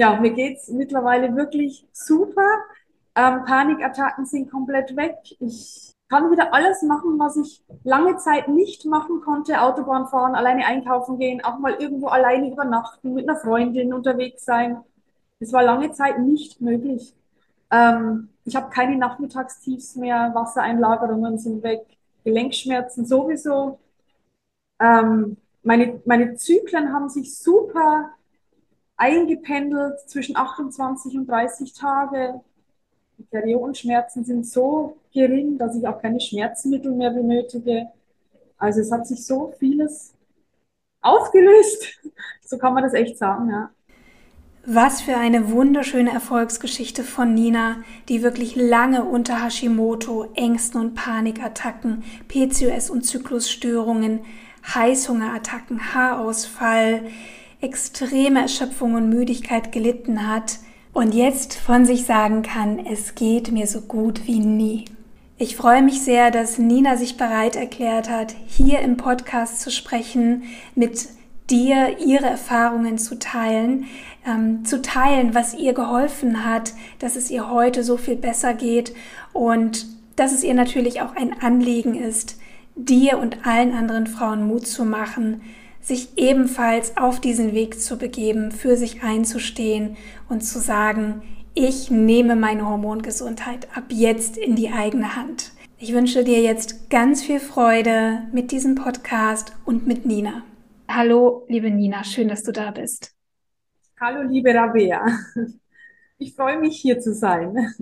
ja, mir geht's mittlerweile wirklich super. Ähm, Panikattacken sind komplett weg. Ich kann wieder alles machen, was ich lange Zeit nicht machen konnte. Autobahn fahren, alleine einkaufen gehen, auch mal irgendwo alleine übernachten, mit einer Freundin unterwegs sein. Das war lange Zeit nicht möglich. Ähm, ich habe keine Nachmittagstiefs mehr, Wassereinlagerungen sind weg, Gelenkschmerzen sowieso. Ähm, meine, meine Zyklen haben sich super eingependelt zwischen 28 und 30 Tage. Die Periodenschmerzen sind so gering, dass ich auch keine Schmerzmittel mehr benötige. Also es hat sich so vieles aufgelöst. So kann man das echt sagen, ja. Was für eine wunderschöne Erfolgsgeschichte von Nina, die wirklich lange unter Hashimoto, Ängsten und Panikattacken, PCOS und Zyklusstörungen, Heißhungerattacken, Haarausfall, extreme Erschöpfung und Müdigkeit gelitten hat und jetzt von sich sagen kann, es geht mir so gut wie nie. Ich freue mich sehr, dass Nina sich bereit erklärt hat, hier im Podcast zu sprechen, mit dir ihre Erfahrungen zu teilen, ähm, zu teilen, was ihr geholfen hat, dass es ihr heute so viel besser geht und dass es ihr natürlich auch ein Anliegen ist, dir und allen anderen Frauen Mut zu machen, sich ebenfalls auf diesen Weg zu begeben, für sich einzustehen und zu sagen, ich nehme meine Hormongesundheit ab jetzt in die eigene Hand. Ich wünsche dir jetzt ganz viel Freude mit diesem Podcast und mit Nina. Hallo, liebe Nina, schön, dass du da bist. Hallo, liebe Rabea. Ich freue mich, hier zu sein.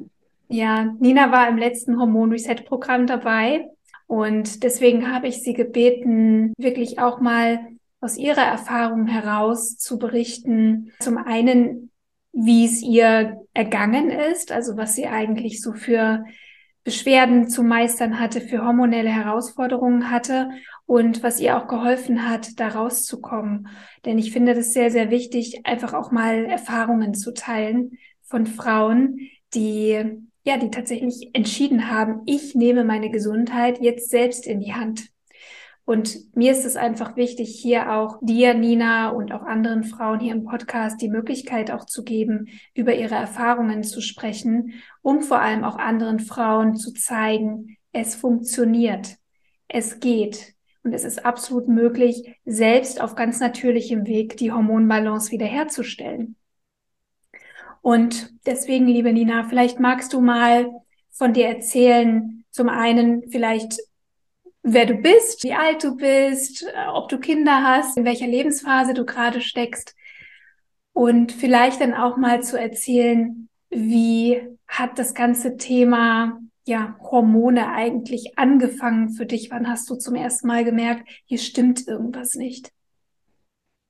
Ja, Nina war im letzten Hormon Reset Programm dabei und deswegen habe ich sie gebeten, wirklich auch mal aus ihrer Erfahrung heraus zu berichten. Zum einen, wie es ihr ergangen ist, also was sie eigentlich so für Beschwerden zu meistern hatte, für hormonelle Herausforderungen hatte und was ihr auch geholfen hat, da rauszukommen. Denn ich finde das sehr, sehr wichtig, einfach auch mal Erfahrungen zu teilen von Frauen, die ja, die tatsächlich entschieden haben, ich nehme meine Gesundheit jetzt selbst in die Hand. Und mir ist es einfach wichtig, hier auch dir, Nina und auch anderen Frauen hier im Podcast die Möglichkeit auch zu geben, über ihre Erfahrungen zu sprechen, um vor allem auch anderen Frauen zu zeigen, es funktioniert, es geht und es ist absolut möglich, selbst auf ganz natürlichem Weg die Hormonbalance wiederherzustellen. Und deswegen, liebe Nina, vielleicht magst du mal von dir erzählen, zum einen vielleicht wer du bist, wie alt du bist, äh, ob du Kinder hast, in welcher Lebensphase du gerade steckst und vielleicht dann auch mal zu erzählen, wie hat das ganze Thema ja, Hormone eigentlich angefangen für dich? Wann hast du zum ersten Mal gemerkt, hier stimmt irgendwas nicht?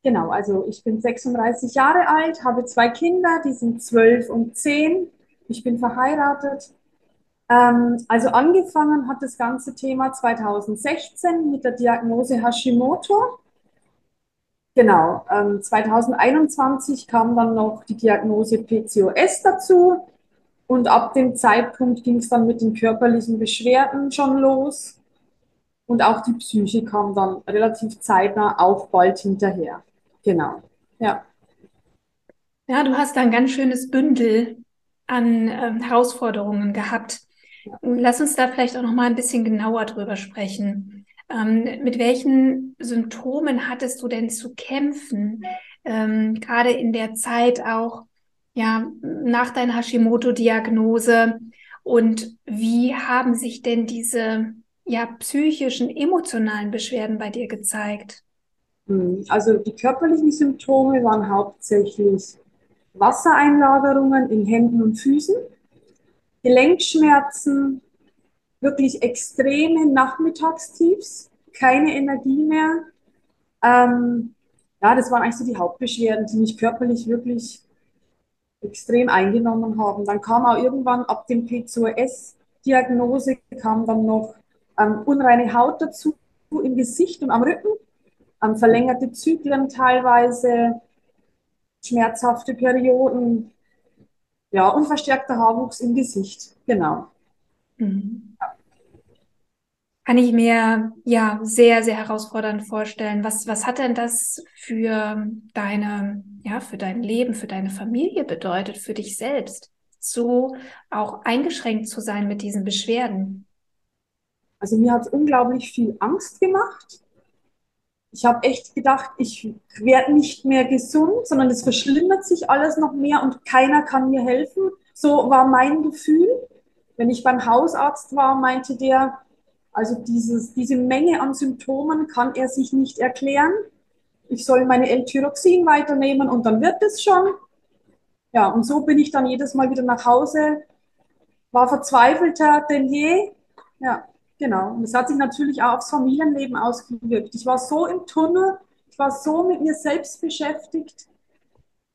Genau, also ich bin 36 Jahre alt, habe zwei Kinder, die sind 12 und 10. Ich bin verheiratet ähm, also angefangen hat das ganze Thema 2016 mit der Diagnose Hashimoto. Genau, ähm, 2021 kam dann noch die Diagnose PCOS dazu und ab dem Zeitpunkt ging es dann mit den körperlichen Beschwerden schon los und auch die Psyche kam dann relativ zeitnah auch bald hinterher. Genau, ja. Ja, du hast da ein ganz schönes Bündel an ähm, Herausforderungen gehabt. Lass uns da vielleicht auch noch mal ein bisschen genauer drüber sprechen. Ähm, mit welchen Symptomen hattest du denn zu kämpfen? Ähm, gerade in der Zeit auch ja nach deiner Hashimoto-Diagnose und wie haben sich denn diese ja psychischen, emotionalen Beschwerden bei dir gezeigt? Hm, also die körperlichen Symptome waren hauptsächlich Wassereinlagerungen in Händen und Füßen Gelenkschmerzen, wirklich extreme Nachmittagstiefs, keine Energie mehr. Ähm, ja, das waren eigentlich so die Hauptbeschwerden, die mich körperlich wirklich extrem eingenommen haben. Dann kam auch irgendwann ab dem PCOS-Diagnose kam dann noch ähm, unreine Haut dazu im Gesicht und am Rücken, ähm, verlängerte Zyklen teilweise, schmerzhafte Perioden, ja, und verstärkter Haarwuchs im Gesicht, genau. Mhm. Kann ich mir ja sehr, sehr herausfordernd vorstellen. Was, was hat denn das für deine, ja, für dein Leben, für deine Familie bedeutet, für dich selbst, so auch eingeschränkt zu sein mit diesen Beschwerden? Also mir hat es unglaublich viel Angst gemacht. Ich habe echt gedacht, ich werde nicht mehr gesund, sondern es verschlimmert sich alles noch mehr und keiner kann mir helfen. So war mein Gefühl. Wenn ich beim Hausarzt war, meinte der, also dieses, diese Menge an Symptomen kann er sich nicht erklären. Ich soll meine L-Tyroxin weiternehmen und dann wird es schon. Ja, und so bin ich dann jedes Mal wieder nach Hause, war verzweifelter denn je. Ja, genau. Und das hat sich natürlich auch aufs Familienleben ausgewirkt. Ich war so im Tunnel, ich war so mit mir selbst beschäftigt,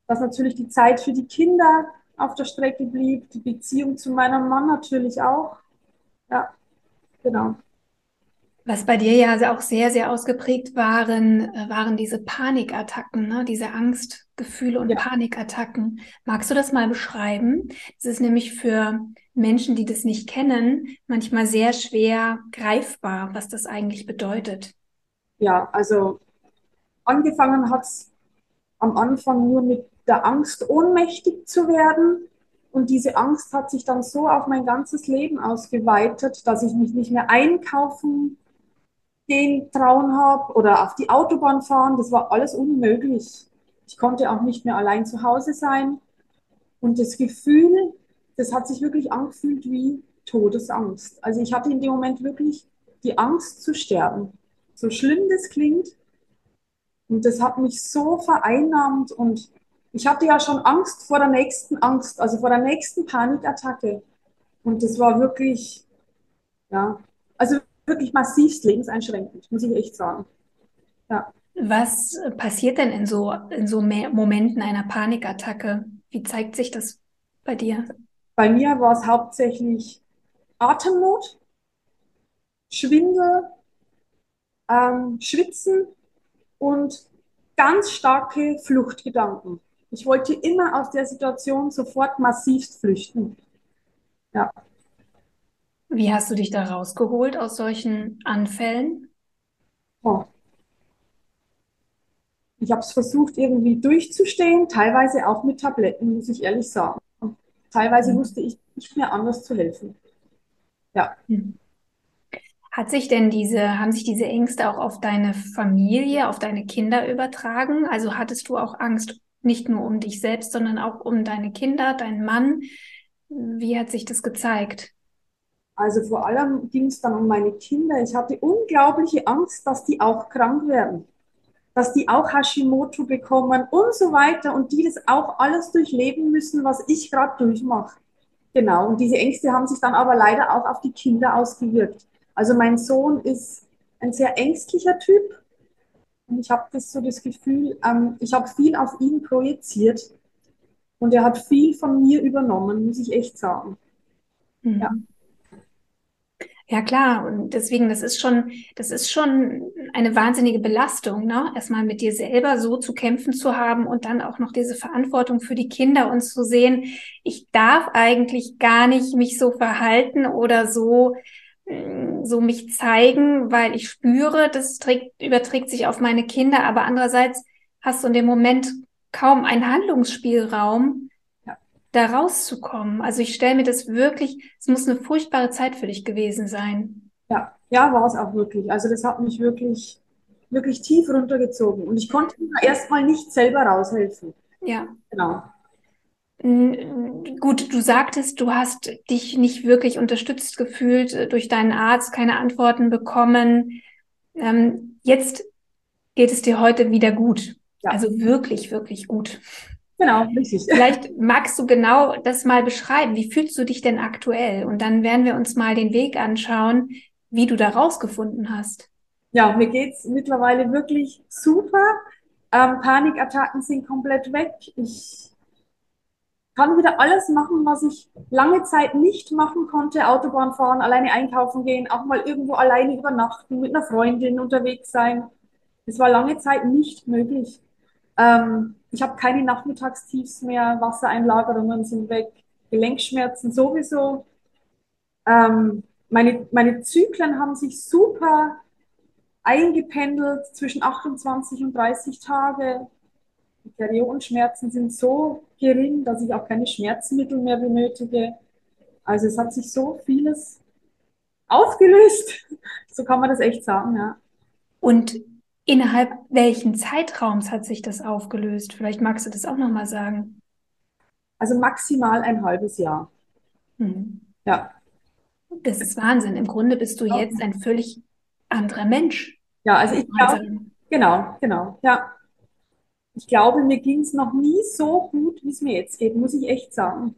dass natürlich die Zeit für die Kinder auf der Strecke blieb, die Beziehung zu meinem Mann natürlich auch. Ja, genau. Was bei dir ja auch sehr, sehr ausgeprägt waren, äh, waren diese Panikattacken, ne? diese Angstgefühle und ja. Panikattacken. Magst du das mal beschreiben? Das ist nämlich für Menschen, die das nicht kennen, manchmal sehr schwer greifbar, was das eigentlich bedeutet. Ja, also angefangen hat es am Anfang nur mit der Angst, ohnmächtig zu werden. Und diese Angst hat sich dann so auf mein ganzes Leben ausgeweitet, dass ich mich nicht mehr einkaufen gehen trauen habe oder auf die Autobahn fahren. Das war alles unmöglich. Ich konnte auch nicht mehr allein zu Hause sein. Und das Gefühl, das hat sich wirklich angefühlt wie Todesangst. Also ich hatte in dem Moment wirklich die Angst zu sterben. So schlimm das klingt. Und das hat mich so vereinnahmt und ich hatte ja schon Angst vor der nächsten Angst, also vor der nächsten Panikattacke. Und das war wirklich, ja, also wirklich massivst lebenseinschränkend, muss ich echt sagen. Ja. Was passiert denn in so, in so Momenten einer Panikattacke? Wie zeigt sich das bei dir? Bei mir war es hauptsächlich Atemnot, Schwindel, ähm, Schwitzen und ganz starke Fluchtgedanken. Ich wollte immer aus der Situation sofort massivst flüchten. Ja. Wie hast du dich da rausgeholt aus solchen Anfällen? Oh. Ich habe es versucht, irgendwie durchzustehen, teilweise auch mit Tabletten, muss ich ehrlich sagen. Teilweise mhm. wusste ich nicht mehr anders zu helfen. Ja. Mhm. Hat sich denn diese, haben sich diese Ängste auch auf deine Familie, auf deine Kinder übertragen? Also hattest du auch Angst nicht nur um dich selbst, sondern auch um deine Kinder, deinen Mann? Wie hat sich das gezeigt? Also vor allem ging es dann um meine Kinder. Ich hatte unglaubliche Angst, dass die auch krank werden, dass die auch Hashimoto bekommen und so weiter und die das auch alles durchleben müssen, was ich gerade durchmache. Genau, und diese Ängste haben sich dann aber leider auch auf die Kinder ausgewirkt. Also mein Sohn ist ein sehr ängstlicher Typ und ich habe das so das Gefühl, ähm, ich habe viel auf ihn projiziert und er hat viel von mir übernommen, muss ich echt sagen. Mhm. Ja. Ja, klar. Und deswegen, das ist schon, das ist schon eine wahnsinnige Belastung, ne? Erstmal mit dir selber so zu kämpfen zu haben und dann auch noch diese Verantwortung für die Kinder und zu sehen, ich darf eigentlich gar nicht mich so verhalten oder so, mm, so mich zeigen, weil ich spüre, das trägt, überträgt sich auf meine Kinder. Aber andererseits hast du in dem Moment kaum einen Handlungsspielraum, da rauszukommen. Also ich stelle mir das wirklich, es muss eine furchtbare Zeit für dich gewesen sein. Ja, ja, war es auch wirklich. Also das hat mich wirklich, wirklich tief runtergezogen. Und ich konnte mir erstmal nicht selber raushelfen. Ja. Genau. Gut, du sagtest, du hast dich nicht wirklich unterstützt gefühlt äh, durch deinen Arzt, keine Antworten bekommen. Ähm, jetzt geht es dir heute wieder gut. Ja. Also wirklich, wirklich gut. Genau, richtig. Vielleicht magst du genau das mal beschreiben. Wie fühlst du dich denn aktuell? Und dann werden wir uns mal den Weg anschauen, wie du da rausgefunden hast. Ja, mir geht's mittlerweile wirklich super. Ähm, Panikattacken sind komplett weg. Ich kann wieder alles machen, was ich lange Zeit nicht machen konnte. Autobahn fahren, alleine einkaufen gehen, auch mal irgendwo alleine übernachten, mit einer Freundin unterwegs sein. Das war lange Zeit nicht möglich. Ähm, ich habe keine Nachmittagstiefs mehr, Wassereinlagerungen sind weg, Gelenkschmerzen sowieso. Ähm, meine, meine Zyklen haben sich super eingependelt zwischen 28 und 30 Tage. Die Periodenschmerzen sind so gering, dass ich auch keine Schmerzmittel mehr benötige. Also es hat sich so vieles aufgelöst. So kann man das echt sagen, ja. Und innerhalb welchen Zeitraums hat sich das aufgelöst? Vielleicht magst du das auch nochmal sagen. Also maximal ein halbes Jahr. Mhm. Ja. Das ist Wahnsinn. Im Grunde bist du jetzt ein völlig anderer Mensch. Ja, also ich glaube, genau, genau, ja. Ich glaube, mir ging es noch nie so gut, wie es mir jetzt geht, muss ich echt sagen.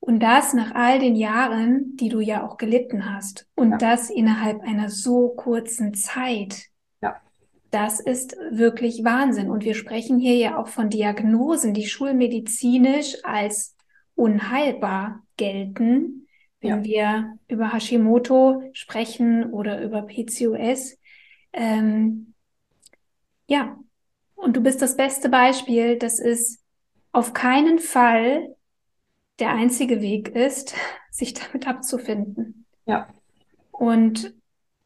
Und das nach all den Jahren, die du ja auch gelitten hast. Und Ja. das innerhalb einer so kurzen Zeit. Ja. Das ist wirklich Wahnsinn. Und wir sprechen hier ja auch von Diagnosen, die schulmedizinisch als unheilbar gelten. Wenn wir über Hashimoto sprechen oder über PCOS. Ähm, ja, und du bist das beste Beispiel, dass es auf keinen Fall der einzige Weg ist, sich damit abzufinden. Ja. Und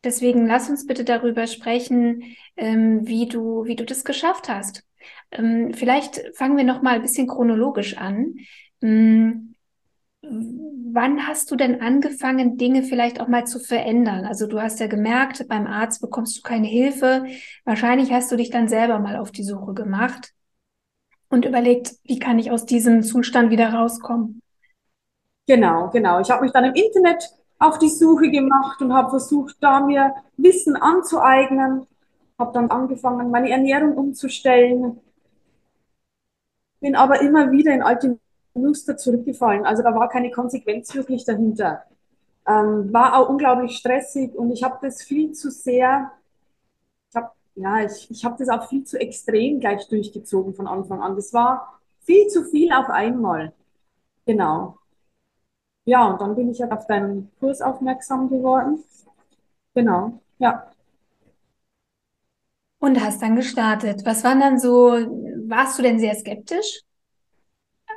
deswegen lass uns bitte darüber sprechen, ähm, wie du, wie du das geschafft hast. Ähm, vielleicht fangen wir noch mal ein bisschen chronologisch an. Ähm, wann hast du denn angefangen, Dinge vielleicht auch mal zu verändern? Also du hast ja gemerkt, beim Arzt bekommst du keine Hilfe. Wahrscheinlich hast du dich dann selber mal auf die Suche gemacht und überlegt, wie kann ich aus diesem Zustand wieder rauskommen? Genau, genau. Ich habe mich dann im Internet auf die Suche gemacht und habe versucht, da mir Wissen anzueignen. Habe dann angefangen, meine Ernährung umzustellen. Bin aber immer wieder in alte Muster zurückgefallen. Also da war keine Konsequenz wirklich dahinter. Ähm, war auch unglaublich stressig und ich habe das viel zu sehr, ich habe ja, ich, ich habe das auch viel zu extrem gleich durchgezogen von Anfang an. Das war viel zu viel auf einmal. Genau. Ja, und dann bin ich halt auf deinen Kurs aufmerksam geworden. Genau, ja. Und hast dann gestartet. Was waren dann so, warst du denn sehr skeptisch?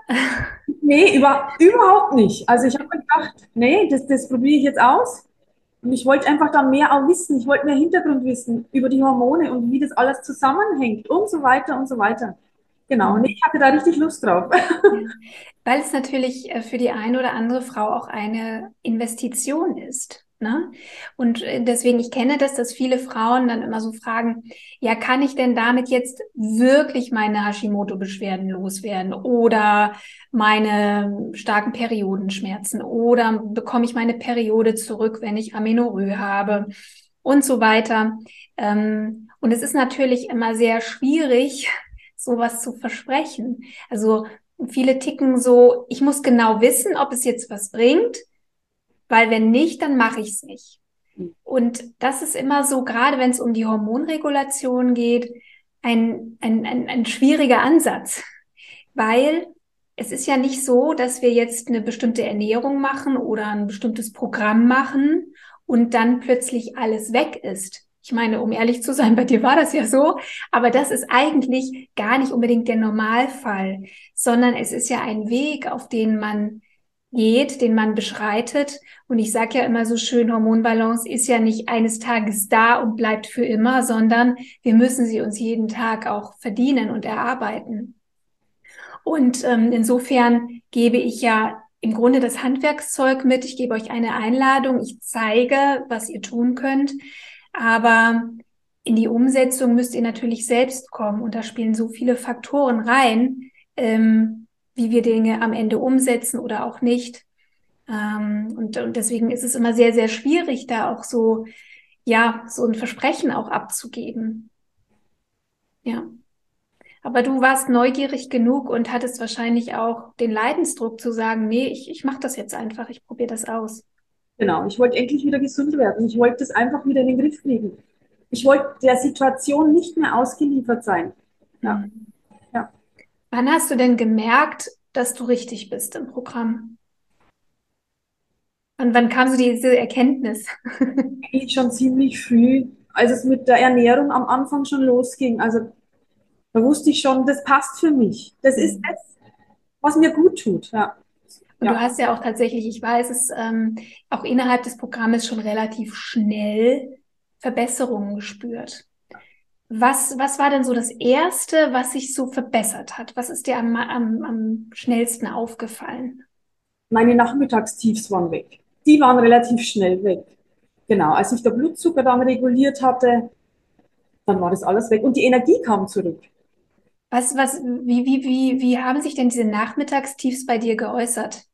Nee, über, überhaupt nicht. Also ich habe mir gedacht, nee, das, das probiere ich jetzt aus. Und ich wollte einfach dann mehr auch wissen. Ich wollte mehr Hintergrundwissen über die Hormone und wie das alles zusammenhängt und so weiter und so weiter. Genau, und ich hatte da richtig Lust drauf. Weil es natürlich äh, für die eine oder andere Frau auch eine Investition ist. Ne? Und äh, deswegen, ich kenne das, dass viele Frauen dann immer so fragen, ja, kann ich denn damit jetzt wirklich meine Hashimoto-Beschwerden loswerden oder meine starken Periodenschmerzen oder bekomme ich meine Periode zurück, wenn ich Amenorrhoe habe und so weiter. Ähm, und es ist natürlich immer sehr schwierig, sowas zu versprechen. Also viele ticken so, ich muss genau wissen, ob es jetzt was bringt, weil wenn nicht, dann mache ich es nicht. Und das ist immer so, gerade wenn es um die Hormonregulation geht, ein, ein, ein, ein schwieriger Ansatz, weil es ist ja nicht so, dass wir jetzt eine bestimmte Ernährung machen oder ein bestimmtes Programm machen und dann plötzlich alles weg ist. Ich meine, um ehrlich zu sein, bei dir war das ja so, aber das ist eigentlich gar nicht unbedingt der Normalfall, sondern es ist ja ein Weg, auf den man geht, den man beschreitet. Und ich sage ja immer so schön, Hormonbalance ist ja nicht eines Tages da und bleibt für immer, sondern wir müssen sie uns jeden Tag auch verdienen und erarbeiten. Und ähm, insofern gebe ich ja im Grunde das Handwerkszeug mit. Ich gebe euch eine Einladung. Ich zeige, was ihr tun könnt. Aber in die Umsetzung müsst ihr natürlich selbst kommen und da spielen so viele Faktoren rein, ähm, wie wir Dinge am Ende umsetzen oder auch nicht. Ähm, und, und deswegen ist es immer sehr, sehr schwierig, da auch so, ja, so ein Versprechen auch abzugeben. Ja. Aber du warst neugierig genug und hattest wahrscheinlich auch den Leidensdruck zu sagen, nee, ich, ich mache das jetzt einfach, ich probiere das aus. Genau, ich wollte endlich wieder gesund werden. Ich wollte das einfach wieder in den Griff kriegen. Ich wollte der Situation nicht mehr ausgeliefert sein. Ja. Mhm. ja. Wann hast du denn gemerkt, dass du richtig bist im Programm? Und wann kam so diese Erkenntnis? Eigentlich schon ziemlich früh, als es mit der Ernährung am Anfang schon losging. Also da wusste ich schon, das passt für mich. Das ist das, was mir gut tut. Ja. Und ja. du hast ja auch tatsächlich, ich weiß es, ähm, auch innerhalb des Programmes schon relativ schnell Verbesserungen gespürt. Was, was war denn so das Erste, was sich so verbessert hat? Was ist dir am, am, am schnellsten aufgefallen? Meine Nachmittagstiefs waren weg. Die waren relativ schnell weg. Genau, als ich der Blutzucker dann reguliert hatte, dann war das alles weg und die Energie kam zurück. Was, was, wie, wie, wie, wie haben sich denn diese Nachmittagstiefs bei dir geäußert?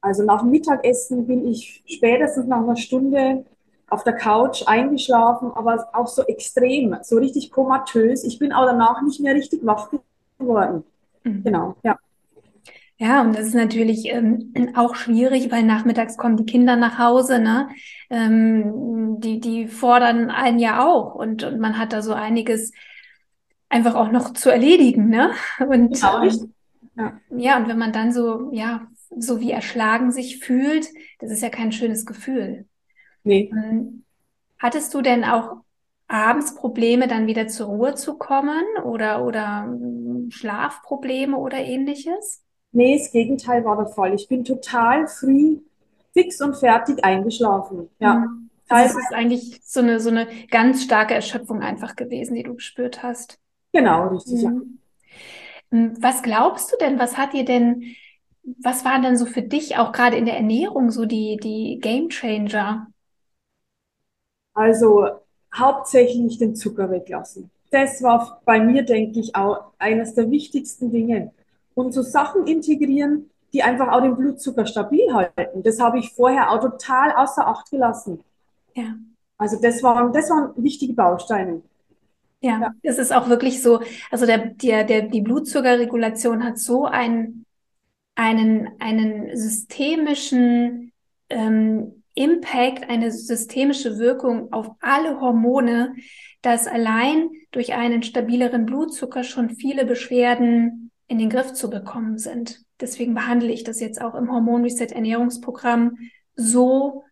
Also nach dem Mittagessen bin ich spätestens nach einer Stunde auf der Couch eingeschlafen, aber auch so extrem, so richtig komatös. Ich bin auch danach nicht mehr richtig wach geworden. Mhm. Genau, ja. Ja, und das ist natürlich ähm, auch schwierig, weil nachmittags kommen die Kinder nach Hause, ne? Ähm, die, die fordern einen ja auch und, und man hat da so einiges einfach auch noch zu erledigen, ne? Und genau, ähm, ja. ja, und wenn man dann so, ja, so wie erschlagen sich fühlt, das ist ja kein schönes Gefühl. Nee. Ähm, hattest du denn auch abends Probleme, dann wieder zur Ruhe zu kommen oder, oder hm, Schlafprobleme oder ähnliches? Nee, das Gegenteil war der Fall. Ich bin total früh fix und fertig eingeschlafen. Ja. Mhm. Also es ist eigentlich so eine, so eine ganz starke Erschöpfung einfach gewesen, die du gespürt hast. Genau, richtig. Mhm. Ja. Hm, was glaubst du denn, was hat dir denn, was waren denn so für dich auch gerade in der Ernährung so die, die Game Changer? Also hauptsächlich den Zucker weglassen. Das war bei mir, denke ich, auch eines der wichtigsten Dinge. Und so Sachen integrieren, die einfach auch den Blutzucker stabil halten. Das habe ich vorher auch total außer Acht gelassen. Ja. Also das waren, das waren wichtige Bausteine. Ja, ja, es ist auch wirklich so, also der, der, der, die Blutzuckerregulation hat so einen, einen, einen systemischen ähm, Impact, eine systemische Wirkung auf alle Hormone, dass allein durch einen stabileren Blutzucker schon viele Beschwerden in den Griff zu bekommen sind. Deswegen behandle ich das jetzt auch im Hormon Reset Ernährungsprogramm so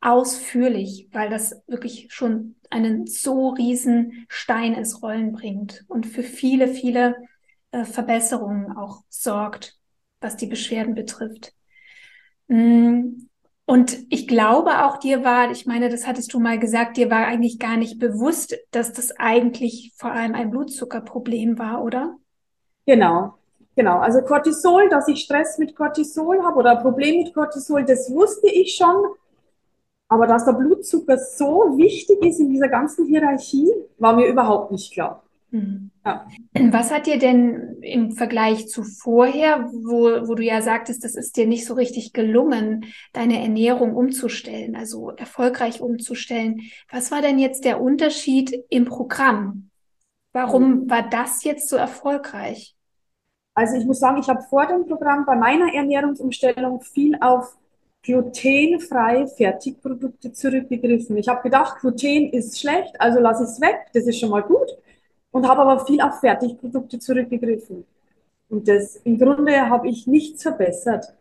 ausführlich, weil das wirklich schon einen so riesen Stein ins Rollen bringt und für viele, viele äh, Verbesserungen auch sorgt, was die Beschwerden betrifft. Mm, und ich glaube auch dir war, ich meine, das hattest du mal gesagt, dir war eigentlich gar nicht bewusst, dass das eigentlich vor allem ein Blutzuckerproblem war, oder? Genau, genau. Also Cortisol, dass ich Stress mit Cortisol habe oder ein Problem mit Cortisol, das wusste ich schon. Aber dass der Blutzucker so wichtig ist in dieser ganzen Hierarchie, war mir überhaupt nicht klar. Mhm. Ja. Was hat dir denn im Vergleich zu vorher, wo, wo du ja sagtest, das ist dir nicht so richtig gelungen, deine Ernährung umzustellen, also erfolgreich umzustellen, was war denn jetzt der Unterschied im Programm? Warum war das jetzt so erfolgreich? Also ich muss sagen, ich habe vor dem Programm bei meiner Ernährungsumstellung viel auf glutenfreie Fertigprodukte zurückgegriffen. Ich habe gedacht, Gluten ist schlecht, also lasse ich es weg, das ist schon mal gut. Und habe aber viel auf Fertigprodukte zurückgegriffen. Und das im Grunde habe ich nichts verbessert.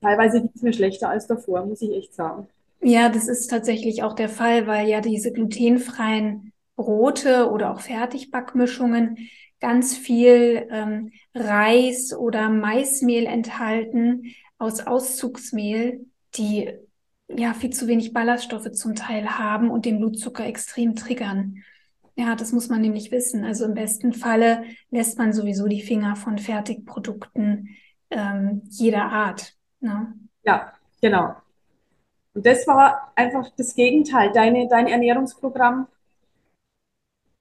Teilweise geht es mir schlechter als davor, muss ich echt sagen. Ja, das ist tatsächlich auch der Fall, weil ja diese glutenfreien Brote oder auch Fertigbackmischungen ganz viel ähm, Reis oder Maismehl enthalten, aus Auszugsmehl, die ja viel zu wenig Ballaststoffe zum Teil haben und den Blutzucker extrem triggern. Ja, das muss man nämlich wissen. Also im besten Falle lässt man sowieso die Finger von Fertigprodukten ähm, jeder Art. Ne? Ja, genau. Und das war einfach das Gegenteil. Deine, dein Ernährungsprogramm,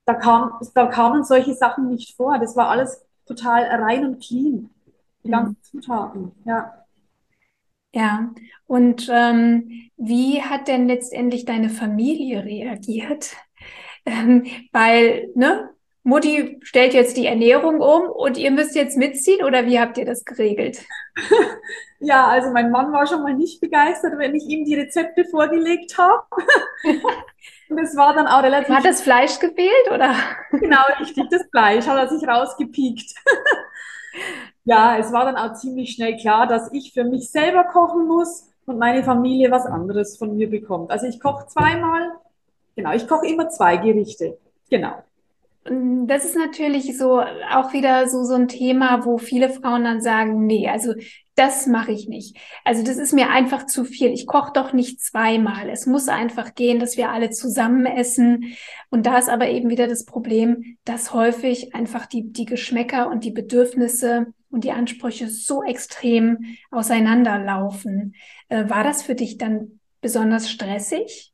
da, kam, da kamen solche Sachen nicht vor. Das war alles total rein und clean. Die ganzen mhm. Zutaten, ja. Ja, und ähm, wie hat denn letztendlich deine Familie reagiert? Ähm, weil, ne, Mutti stellt jetzt die Ernährung um und ihr müsst jetzt mitziehen oder wie habt ihr das geregelt? Ja, also mein Mann war schon mal nicht begeistert, wenn ich ihm die Rezepte vorgelegt habe. und es war dann auch relativ. Hat das Fleisch gefehlt oder? Genau, richtig, das Fleisch hat er sich rausgepiekt ja, es war dann auch ziemlich schnell klar, dass ich für mich selber kochen muss und meine Familie was anderes von mir bekommt. Also ich koche zweimal, genau, ich koche immer zwei Gerichte, genau. Das ist natürlich so auch wieder so so ein Thema, wo viele Frauen dann sagen, nee, also das mache ich nicht. Also das ist mir einfach zu viel. Ich koche doch nicht zweimal. Es muss einfach gehen, dass wir alle zusammen essen. Und da ist aber eben wieder das Problem, dass häufig einfach die, die Geschmäcker und die Bedürfnisse und die Ansprüche so extrem auseinanderlaufen. Äh, war das für dich dann besonders stressig?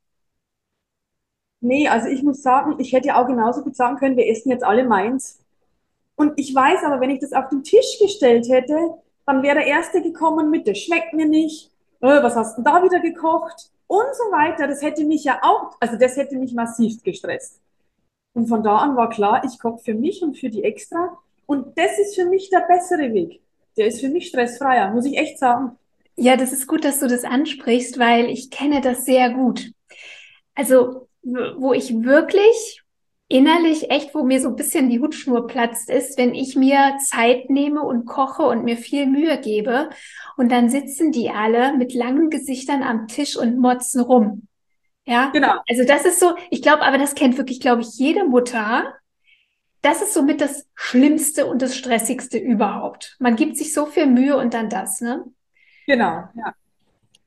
Nee, also ich muss sagen, ich hätte auch genauso gut sagen können, wir essen jetzt alle meins. Und ich weiß aber, wenn ich das auf den Tisch gestellt hätte, dann wäre der Erste gekommen mit, das schmeckt mir nicht, äh, was hast du da wieder gekocht und so weiter. Das hätte mich ja auch, also das hätte mich massiv gestresst. Und von da an war klar, ich koche für mich und für die extra. Und das ist für mich der bessere Weg. Der ist für mich stressfreier, muss ich echt sagen. Ja, das ist gut, dass du das ansprichst, weil ich kenne das sehr gut. Also, wo ich wirklich innerlich echt, wo mir so ein bisschen die Hutschnur platzt, ist, wenn ich mir Zeit nehme und koche und mir viel Mühe gebe und dann sitzen die alle mit langen Gesichtern am Tisch und motzen rum. Ja, genau. Also das ist so, ich glaube, aber das kennt wirklich, glaube ich, jede Mutter. Das ist somit das Schlimmste und das Stressigste überhaupt. Man gibt sich so viel Mühe und dann das, ne? Genau, ja.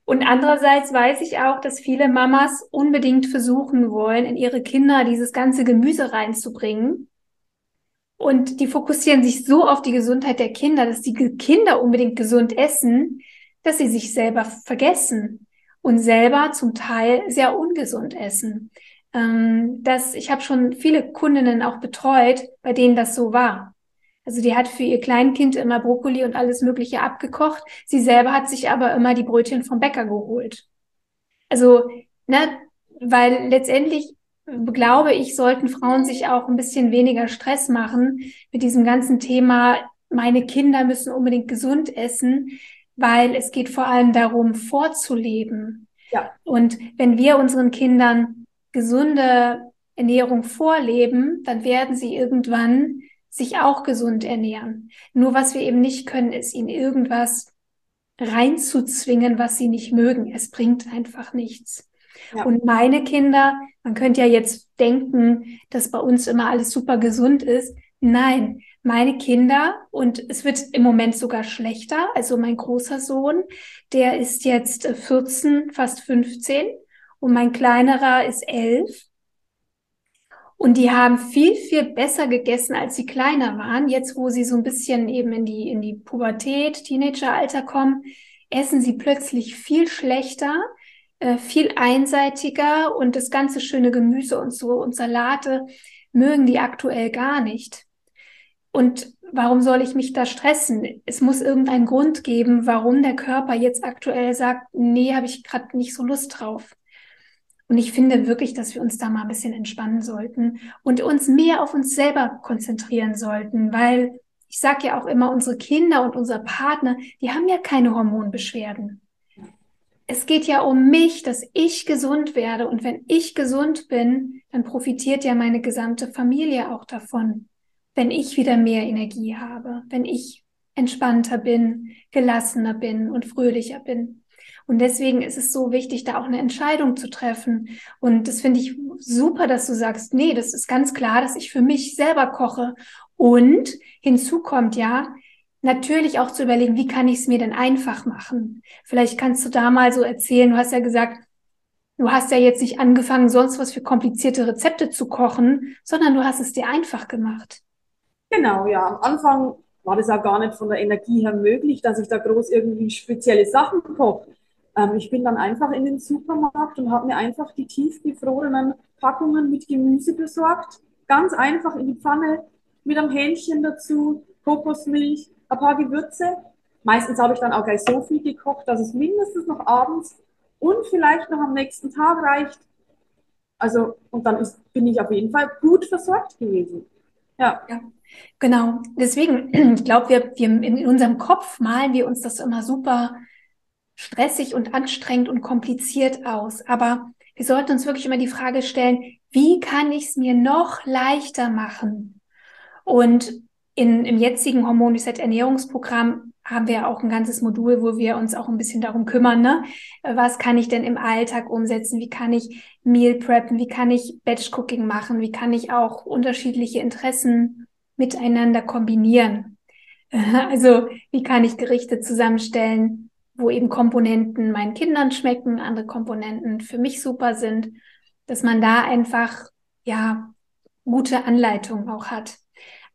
Und andererseits weiß ich auch, dass viele Mamas unbedingt versuchen wollen, in ihre Kinder dieses ganze Gemüse reinzubringen. Und die fokussieren sich so auf die Gesundheit der Kinder, dass die Kinder unbedingt gesund essen, dass sie sich selber vergessen und selber zum Teil sehr ungesund essen. Ähm, das, ich habe schon viele Kundinnen auch betreut, bei denen das so war. Also die hat für ihr Kleinkind immer Brokkoli und alles Mögliche abgekocht. Sie selber hat sich aber immer die Brötchen vom Bäcker geholt. Also, ne, weil letztendlich glaube ich, sollten Frauen sich auch ein bisschen weniger Stress machen mit diesem ganzen Thema, meine Kinder müssen unbedingt gesund essen, weil es geht vor allem darum, vorzuleben. Ja. Und wenn wir unseren Kindern gesunde Ernährung vorleben, dann werden sie irgendwann sich auch gesund ernähren. Nur was wir eben nicht können, ist ihnen irgendwas reinzuzwingen, was sie nicht mögen. Es bringt einfach nichts. Ja. Und meine Kinder, man könnte ja jetzt denken, dass bei uns immer alles super gesund ist. Nein, meine Kinder, und es wird im Moment sogar schlechter. Also mein großer Sohn, der ist jetzt 14, fast 15 und mein kleinerer ist 11. Und die haben viel, viel besser gegessen, als sie kleiner waren. Jetzt, wo sie so ein bisschen eben in die, in die Pubertät, Teenageralter kommen, essen sie plötzlich viel schlechter, äh, viel einseitiger und das ganze schöne Gemüse und so und Salate mögen die aktuell gar nicht. Und warum soll ich mich da stressen? Es muss irgendeinen Grund geben, warum der Körper jetzt aktuell sagt, nee, habe ich gerade nicht so Lust drauf. Und ich finde wirklich, dass wir uns da mal ein bisschen entspannen sollten und uns mehr auf uns selber konzentrieren sollten, weil ich sage ja auch immer, unsere Kinder und unser Partner, die haben ja keine Hormonbeschwerden. Es geht ja um mich, dass ich gesund werde. Und wenn ich gesund bin, dann profitiert ja meine gesamte Familie auch davon. Wenn ich wieder mehr Energie habe, wenn ich entspannter bin, gelassener bin und fröhlicher bin. Und deswegen ist es so wichtig, da auch eine Entscheidung zu treffen. Und das finde ich super, dass du sagst, nee, das ist ganz klar, dass ich für mich selber koche. Und hinzu kommt ja, natürlich auch zu überlegen, wie kann ich es mir denn einfach machen? Vielleicht kannst du da mal so erzählen, du hast ja gesagt, du hast ja jetzt nicht angefangen, sonst was für komplizierte Rezepte zu kochen, sondern du hast es dir einfach gemacht. Genau, ja. Am Anfang war das auch gar nicht von der Energie her möglich, dass ich da groß irgendwie spezielle Sachen koche. Ähm, ich bin dann einfach in den Supermarkt und habe mir einfach die tiefgefrorenen Packungen mit Gemüse besorgt. Ganz einfach in die Pfanne mit einem Hähnchen dazu, Kokosmilch, ein paar Gewürze. Meistens habe ich dann auch gleich so viel gekocht, dass es mindestens noch abends und vielleicht noch am nächsten Tag reicht. Also, und dann ist, bin ich auf jeden Fall gut versorgt gewesen. Ja. ja. Genau. Deswegen, ich glaube, wir, wir in unserem Kopf malen wir uns das immer super stressig und anstrengend und kompliziert aus. Aber wir sollten uns wirklich immer die Frage stellen, wie kann ich es mir noch leichter machen? Und in, im jetzigen Hormon Reset Ernährungsprogramm haben wir auch ein ganzes Modul, wo wir uns auch ein bisschen darum kümmern, ne? Was kann ich denn im Alltag umsetzen? Wie kann ich Meal preppen? Wie kann ich Batch Cooking machen? Wie kann ich auch unterschiedliche Interessen miteinander kombinieren? Also, wie kann ich Gerichte zusammenstellen, wo eben Komponenten meinen Kindern schmecken, andere Komponenten für mich super sind, dass man da einfach, ja, gute Anleitung auch hat.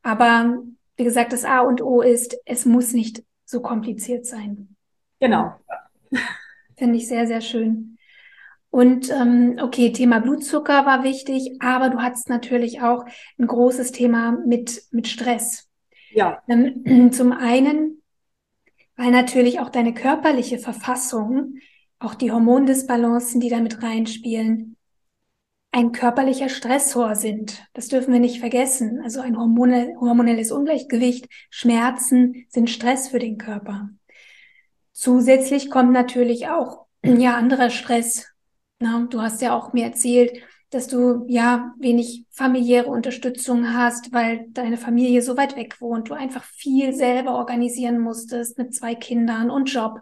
Aber wie gesagt, das A und O ist, es muss nicht so kompliziert sein. Genau. Finde ich sehr, sehr schön. Und ähm, okay, Thema Blutzucker war wichtig, aber du hattest natürlich auch ein großes Thema mit, mit Stress. Ja. Ähm, zum einen, weil natürlich auch deine körperliche Verfassung, auch die Hormondisbalancen, die damit reinspielen, ein körperlicher Stressor sind. Das dürfen wir nicht vergessen. Also ein hormonelles Ungleichgewicht, Schmerzen sind Stress für den Körper. Zusätzlich kommt natürlich auch ja anderer Stress. Na, du hast ja auch mir erzählt, dass du ja wenig familiäre Unterstützung hast, weil deine Familie so weit weg wohnt, du einfach viel selber organisieren musstest mit zwei Kindern und Job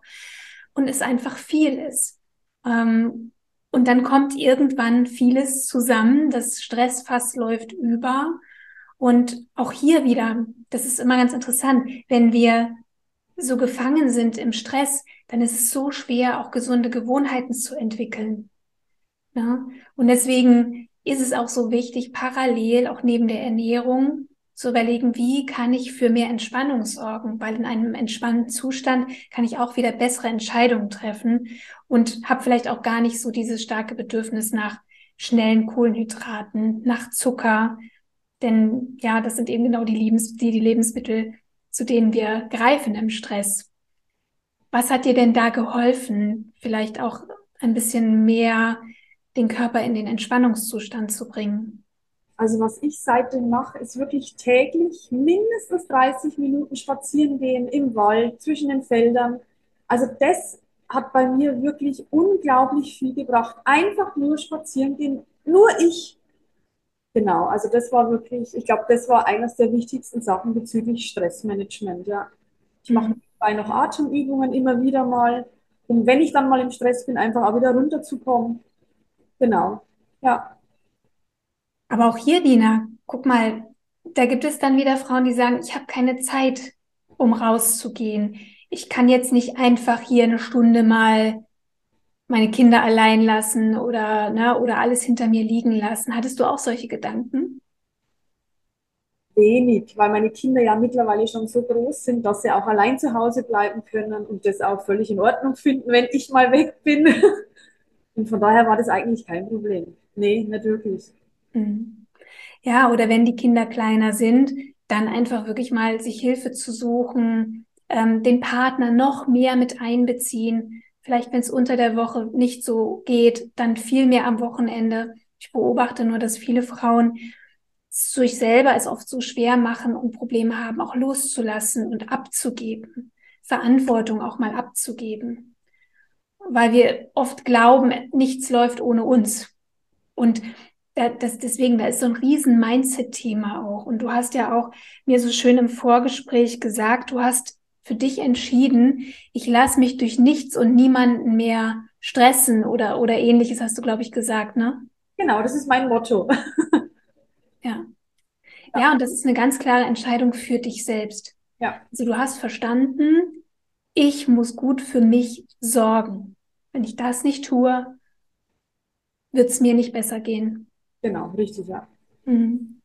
und es einfach viel ist. Ähm, und dann kommt irgendwann vieles zusammen, das Stressfass läuft über. Und auch hier wieder, das ist immer ganz interessant, wenn wir so gefangen sind im Stress, dann ist es so schwer, auch gesunde Gewohnheiten zu entwickeln. Ja? Und deswegen ist es auch so wichtig, parallel auch neben der Ernährung zu überlegen, wie kann ich für mehr Entspannung sorgen, weil in einem entspannten Zustand kann ich auch wieder bessere Entscheidungen treffen und habe vielleicht auch gar nicht so dieses starke Bedürfnis nach schnellen Kohlenhydraten, nach Zucker, denn ja, das sind eben genau die, Lebens die, die Lebensmittel, zu denen wir greifen im Stress. Was hat dir denn da geholfen, vielleicht auch ein bisschen mehr den Körper in den Entspannungszustand zu bringen? Also was ich seitdem mache, ist wirklich täglich mindestens 30 Minuten spazieren gehen im Wald, zwischen den Feldern. Also das hat bei mir wirklich unglaublich viel gebracht. Einfach nur spazieren gehen, nur ich. Genau, also das war wirklich, ich glaube, das war eines der wichtigsten Sachen bezüglich Stressmanagement. Ja. Ich mache dabei noch Atemübungen immer wieder mal, um wenn ich dann mal im Stress bin, einfach auch wieder runterzukommen. Genau, ja. Aber auch hier, Dina, guck mal, da gibt es dann wieder Frauen, die sagen, ich habe keine Zeit, um rauszugehen. Ich kann jetzt nicht einfach hier eine Stunde mal meine Kinder allein lassen oder, ne, oder alles hinter mir liegen lassen. Hattest du auch solche Gedanken? Wenig, weil meine Kinder ja mittlerweile schon so groß sind, dass sie auch allein zu Hause bleiben können und das auch völlig in Ordnung finden, wenn ich mal weg bin. Und von daher war das eigentlich kein Problem. Nee, nicht wirklich. Mhm. Ja, oder wenn die Kinder kleiner sind, dann einfach wirklich mal sich Hilfe zu suchen, ähm, den Partner noch mehr mit einbeziehen. Vielleicht, wenn es unter der Woche nicht so geht, dann viel mehr am Wochenende. Ich beobachte nur, dass viele Frauen sich selber es oft so schwer machen und Probleme haben, auch loszulassen und abzugeben. Verantwortung auch mal abzugeben. Weil wir oft glauben, nichts läuft ohne uns. Und das, deswegen, da ist so ein riesen Mindset-Thema auch. Und du hast ja auch mir so schön im Vorgespräch gesagt, du hast für dich entschieden, ich lasse mich durch nichts und niemanden mehr stressen oder, oder ähnliches, hast du, glaube ich, gesagt, ne? Genau, das ist mein Motto. ja. Ja, und das ist eine ganz klare Entscheidung für dich selbst. Ja. Also du hast verstanden, ich muss gut für mich sorgen. Wenn ich das nicht tue, wird es mir nicht besser gehen. Genau, richtig, ja. Mhm.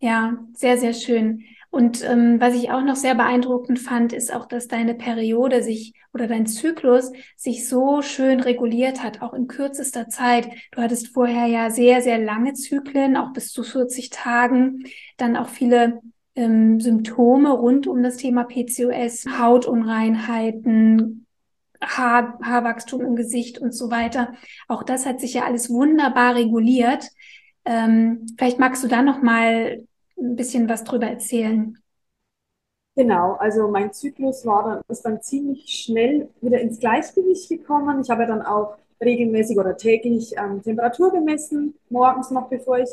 Ja, sehr, sehr schön. Und ähm, was ich auch noch sehr beeindruckend fand, ist auch, dass deine Periode sich oder dein Zyklus sich so schön reguliert hat, auch in kürzester Zeit. Du hattest vorher ja sehr, sehr lange Zyklen, auch bis zu 40 Tagen, dann auch viele ähm, Symptome rund um das Thema PCOS, Hautunreinheiten, Haar, Haarwachstum im Gesicht und so weiter. Auch das hat sich ja alles wunderbar reguliert. Ähm, vielleicht magst du da noch mal ein bisschen was drüber erzählen. Genau, also mein Zyklus war dann, ist dann ziemlich schnell wieder ins Gleichgewicht gekommen. Ich habe dann auch regelmäßig oder täglich ähm, Temperatur gemessen, morgens noch bevor ich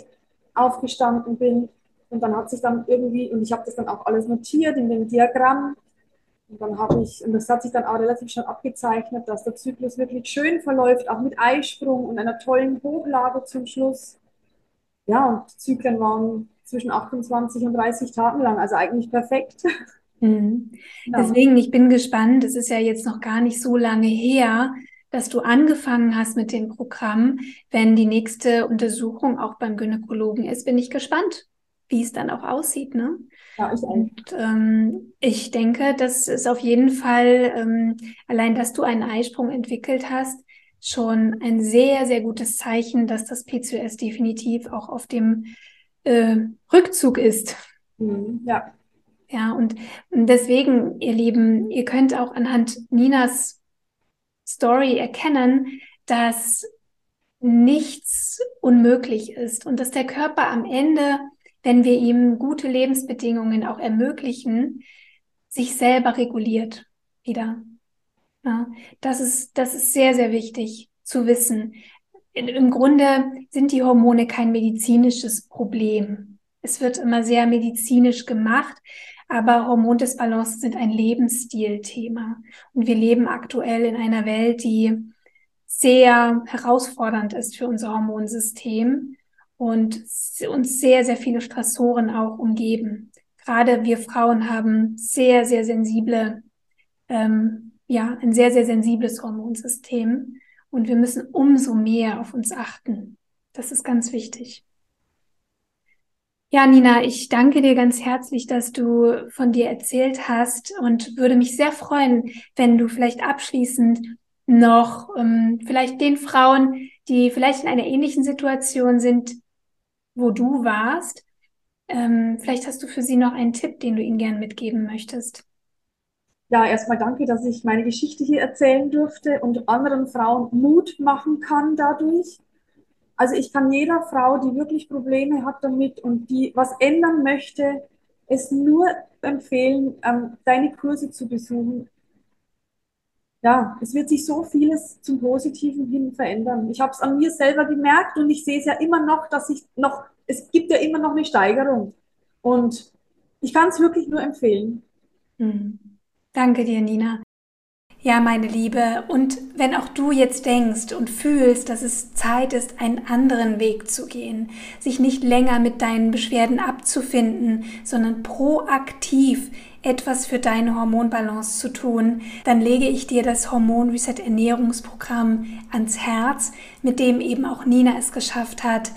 aufgestanden bin. Und dann hat sich dann irgendwie, und ich habe das dann auch alles notiert in dem Diagramm, Und dann habe ich, und das hat sich dann auch relativ schon abgezeichnet, dass der Zyklus wirklich schön verläuft, auch mit Eisprung und einer tollen Hochlage zum Schluss. Ja, und die Zyklen waren zwischen 28 und 30 Tagen lang, also eigentlich perfekt. Mhm. Ja. Deswegen, ich bin gespannt. Es ist ja jetzt noch gar nicht so lange her, dass du angefangen hast mit dem Programm. Wenn die nächste Untersuchung auch beim Gynäkologen ist, bin ich gespannt, wie es dann auch aussieht. Ne? Ja, ich. Und, ähm, ich denke, das ist auf jeden Fall, ähm, allein, dass du einen Eisprung entwickelt hast, schon ein sehr, sehr gutes Zeichen, dass das PCOS definitiv auch auf dem äh, Rückzug ist. Mhm, ja. Ja, und deswegen, ihr Lieben, ihr könnt auch anhand Ninas Story erkennen, dass nichts unmöglich ist und dass der Körper am Ende, wenn wir ihm gute Lebensbedingungen auch ermöglichen, sich selber reguliert wieder. Ja, das ist, das ist sehr, sehr wichtig zu wissen. Im Grunde sind die Hormone kein medizinisches Problem. Es wird immer sehr medizinisch gemacht, aber Hormondisbalance sind ein Lebensstilthema. Und wir leben aktuell in einer Welt, die sehr herausfordernd ist für unser Hormonsystem und uns sehr, sehr viele Stressoren auch umgeben. Gerade wir Frauen haben sehr, sehr sensible, ähm, ja, ein sehr, sehr sensibles Hormonsystem. Und wir müssen umso mehr auf uns achten. Das ist ganz wichtig. Ja, Nina, ich danke dir ganz herzlich, dass du von dir erzählt hast und würde mich sehr freuen, wenn du vielleicht abschließend noch ähm, vielleicht den Frauen, die vielleicht in einer ähnlichen Situation sind, wo du warst, ähm, vielleicht hast du für sie noch einen Tipp, den du ihnen gern mitgeben möchtest. Ja, erstmal danke, dass ich meine Geschichte hier erzählen durfte und anderen Frauen Mut machen kann dadurch. Also ich kann jeder Frau, die wirklich Probleme hat damit und die was ändern möchte, es nur empfehlen, ähm, deine Kurse zu besuchen. Ja, es wird sich so vieles zum Positiven hin verändern. Ich habe es an mir selber gemerkt und ich sehe es ja immer noch, dass ich noch, es gibt ja immer noch eine Steigerung. Und ich kann es wirklich nur empfehlen. Mhm. Danke dir, Nina. Ja, meine Liebe, und wenn auch du jetzt denkst und fühlst, dass es Zeit ist, einen anderen Weg zu gehen, sich nicht länger mit deinen Beschwerden abzufinden, sondern proaktiv etwas für deine Hormonbalance zu tun, dann lege ich dir das Hormon Reset Ernährungsprogramm ans Herz, mit dem eben auch Nina es geschafft hat,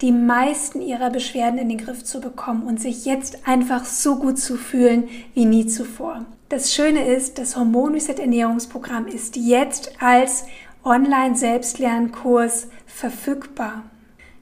die meisten ihrer Beschwerden in den Griff zu bekommen und sich jetzt einfach so gut zu fühlen wie nie zuvor. Das Schöne ist, das Hormon Reset Ernährungsprogramm ist jetzt als Online-Selbstlernkurs verfügbar.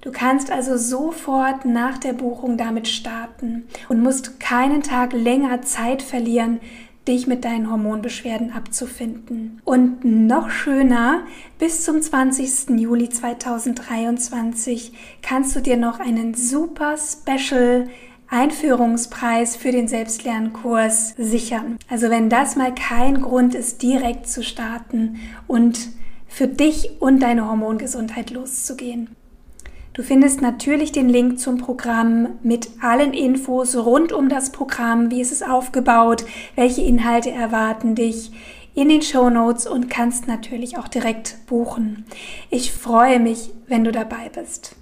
Du kannst also sofort nach der Buchung damit starten und musst keinen Tag länger Zeit verlieren, dich mit deinen Hormonbeschwerden abzufinden. Und noch schöner, bis zum 20. Juli 2023 kannst du dir noch einen super Special Einführungspreis für den Selbstlernkurs sichern. Also wenn das mal kein Grund ist, direkt zu starten und für dich und deine Hormongesundheit loszugehen. Du findest natürlich den Link zum Programm mit allen Infos rund um das Programm, wie ist es aufgebaut, welche Inhalte erwarten dich in den Show Notes und kannst natürlich auch direkt buchen. Ich freue mich, wenn du dabei bist.